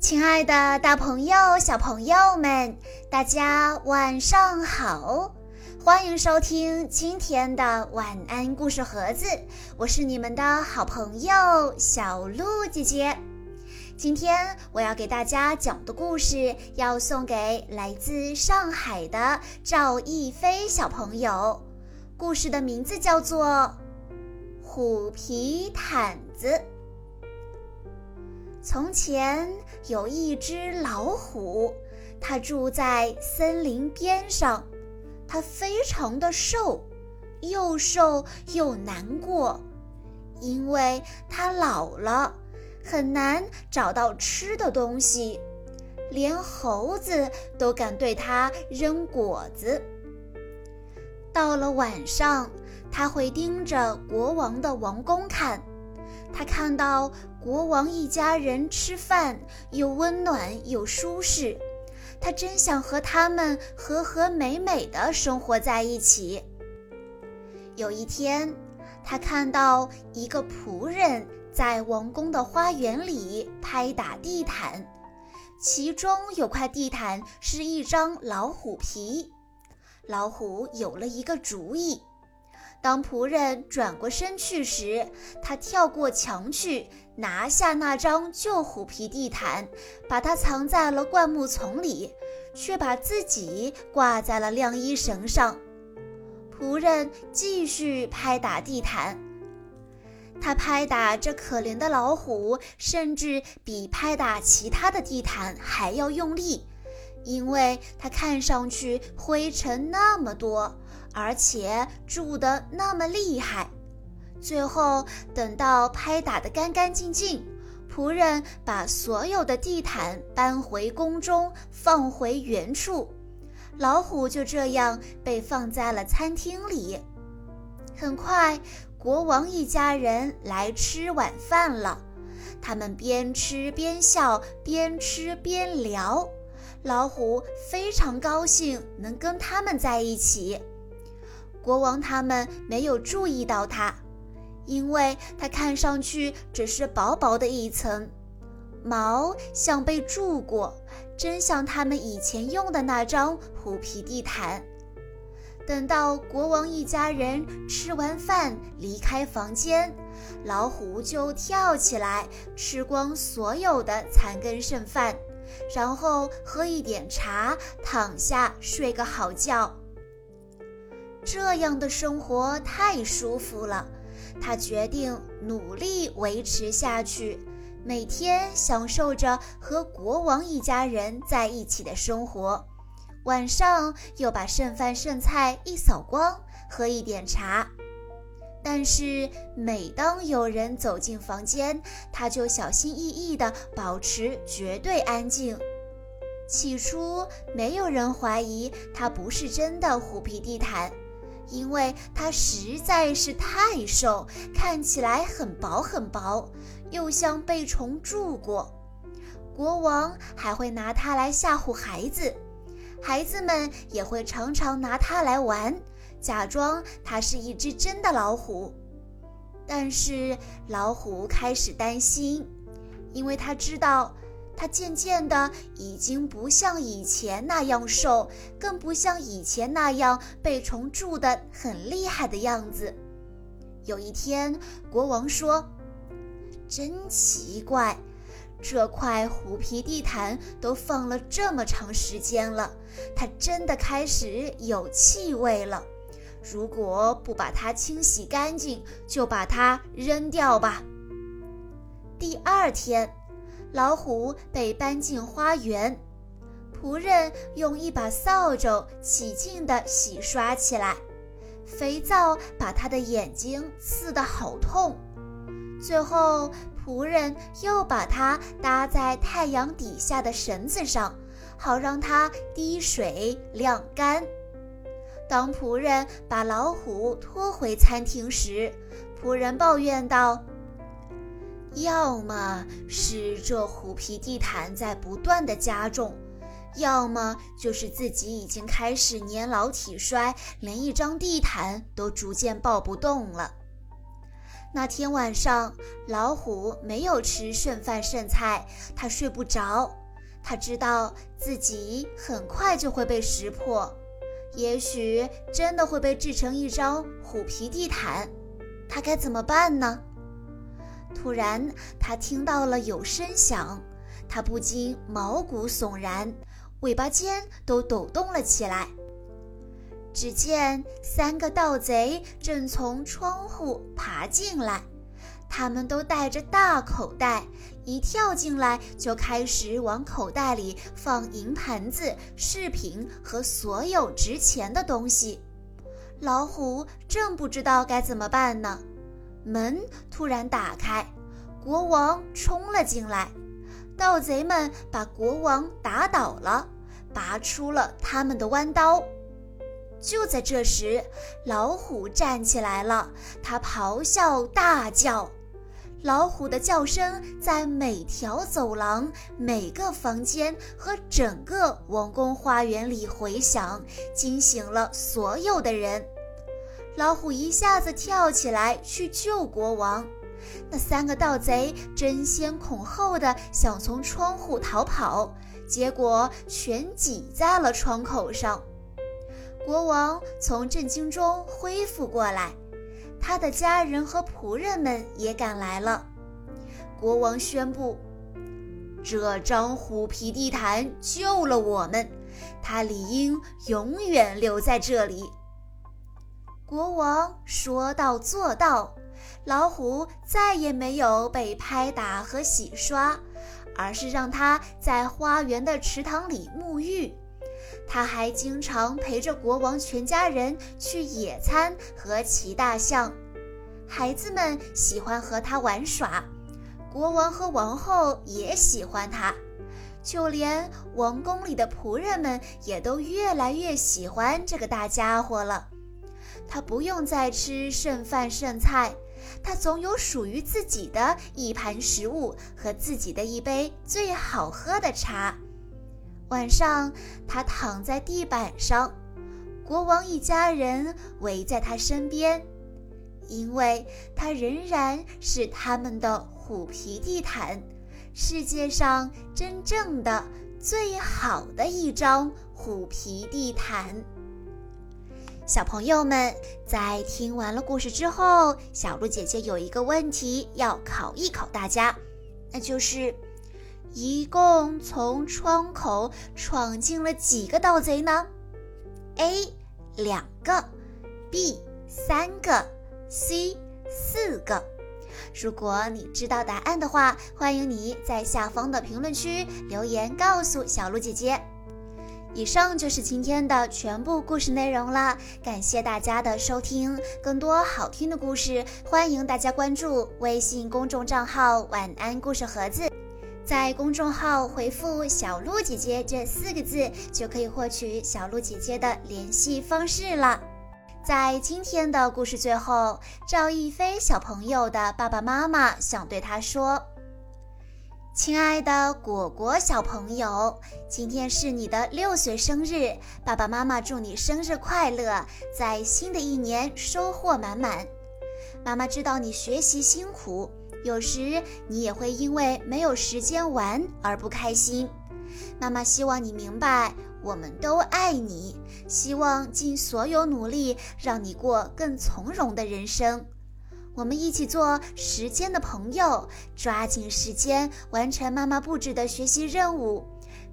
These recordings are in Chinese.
亲爱的，大朋友、小朋友们，大家晚上好！欢迎收听今天的晚安故事盒子，我是你们的好朋友小鹿姐姐。今天我要给大家讲的故事，要送给来自上海的赵逸飞小朋友。故事的名字叫做《虎皮毯子》。从前有一只老虎，它住在森林边上。它非常的瘦，又瘦又难过，因为它老了，很难找到吃的东西，连猴子都敢对它扔果子。到了晚上，它会盯着国王的王宫看。他看到国王一家人吃饭又温暖又舒适，他真想和他们和和美美的生活在一起。有一天，他看到一个仆人在王宫的花园里拍打地毯，其中有块地毯是一张老虎皮。老虎有了一个主意。当仆人转过身去时，他跳过墙去，拿下那张旧虎皮地毯，把它藏在了灌木丛里，却把自己挂在了晾衣绳上。仆人继续拍打地毯，他拍打这可怜的老虎，甚至比拍打其他的地毯还要用力，因为它看上去灰尘那么多。而且蛀得那么厉害，最后等到拍打得干干净净，仆人把所有的地毯搬回宫中，放回原处，老虎就这样被放在了餐厅里。很快，国王一家人来吃晚饭了，他们边吃边笑，边吃边聊，老虎非常高兴能跟他们在一起。国王他们没有注意到它，因为它看上去只是薄薄的一层毛，像被蛀过，真像他们以前用的那张虎皮地毯。等到国王一家人吃完饭离开房间，老虎就跳起来吃光所有的残羹剩饭，然后喝一点茶，躺下睡个好觉。这样的生活太舒服了，他决定努力维持下去，每天享受着和国王一家人在一起的生活，晚上又把剩饭剩菜一扫光，喝一点茶。但是每当有人走进房间，他就小心翼翼地保持绝对安静。起初，没有人怀疑他不是真的虎皮地毯。因为它实在是太瘦，看起来很薄很薄，又像被虫蛀过。国王还会拿它来吓唬孩子，孩子们也会常常拿它来玩，假装它是一只真的老虎。但是老虎开始担心，因为他知道。它渐渐的已经不像以前那样瘦，更不像以前那样被虫蛀得很厉害的样子。有一天，国王说：“真奇怪，这块虎皮地毯都放了这么长时间了，它真的开始有气味了。如果不把它清洗干净，就把它扔掉吧。”第二天。老虎被搬进花园，仆人用一把扫帚起劲地洗刷起来，肥皂把他的眼睛刺得好痛。最后，仆人又把它搭在太阳底下的绳子上，好让它滴水晾干。当仆人把老虎拖回餐厅时，仆人抱怨道。要么是这虎皮地毯在不断的加重，要么就是自己已经开始年老体衰，连一张地毯都逐渐抱不动了。那天晚上，老虎没有吃剩饭剩菜，它睡不着。它知道自己很快就会被识破，也许真的会被制成一张虎皮地毯。它该怎么办呢？突然，它听到了有声响，它不禁毛骨悚然，尾巴尖都抖动了起来。只见三个盗贼正从窗户爬进来，他们都带着大口袋，一跳进来就开始往口袋里放银盘子、饰品和所有值钱的东西。老虎正不知道该怎么办呢，门突然打开，国王冲了进来，盗贼们把国王打倒了，拔出了他们的弯刀。就在这时，老虎站起来了，它咆哮大叫。老虎的叫声在每条走廊、每个房间和整个王宫花园里回响，惊醒了所有的人。老虎一下子跳起来去救国王，那三个盗贼争先恐后的想从窗户逃跑，结果全挤在了窗口上。国王从震惊中恢复过来，他的家人和仆人们也赶来了。国王宣布：“这张虎皮地毯救了我们，它理应永远留在这里。”国王说到做到，老虎再也没有被拍打和洗刷，而是让它在花园的池塘里沐浴。他还经常陪着国王全家人去野餐和骑大象，孩子们喜欢和他玩耍，国王和王后也喜欢他，就连王宫里的仆人们也都越来越喜欢这个大家伙了。他不用再吃剩饭剩菜，他总有属于自己的一盘食物和自己的一杯最好喝的茶。晚上，他躺在地板上，国王一家人围在他身边，因为他仍然是他们的虎皮地毯，世界上真正的最好的一张虎皮地毯。小朋友们，在听完了故事之后，小鹿姐姐有一个问题要考一考大家，那就是。一共从窗口闯进了几个盗贼呢？A. 两个，B. 三个，C. 四个。如果你知道答案的话，欢迎你在下方的评论区留言告诉小鹿姐姐。以上就是今天的全部故事内容了，感谢大家的收听。更多好听的故事，欢迎大家关注微信公众账号“晚安故事盒子”。在公众号回复“小鹿姐姐”这四个字，就可以获取小鹿姐姐的联系方式了。在今天的故事最后，赵一飞小朋友的爸爸妈妈想对他说：“亲爱的果果小朋友，今天是你的六岁生日，爸爸妈妈祝你生日快乐，在新的一年收获满满。妈妈知道你学习辛苦。”有时你也会因为没有时间玩而不开心，妈妈希望你明白，我们都爱你，希望尽所有努力让你过更从容的人生。我们一起做时间的朋友，抓紧时间完成妈妈布置的学习任务。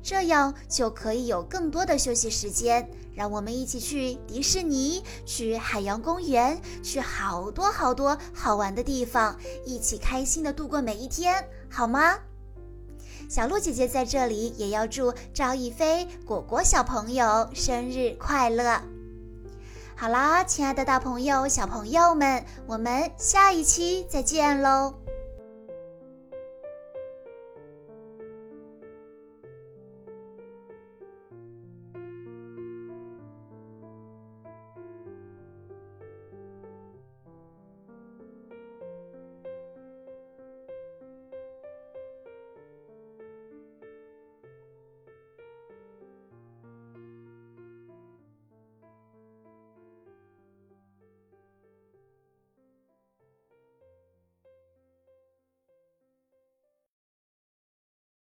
这样就可以有更多的休息时间，让我们一起去迪士尼，去海洋公园，去好多好多好玩的地方，一起开心的度过每一天，好吗？小鹿姐姐在这里也要祝赵一飞果果小朋友生日快乐。好啦，亲爱的大朋友、小朋友们，我们下一期再见喽！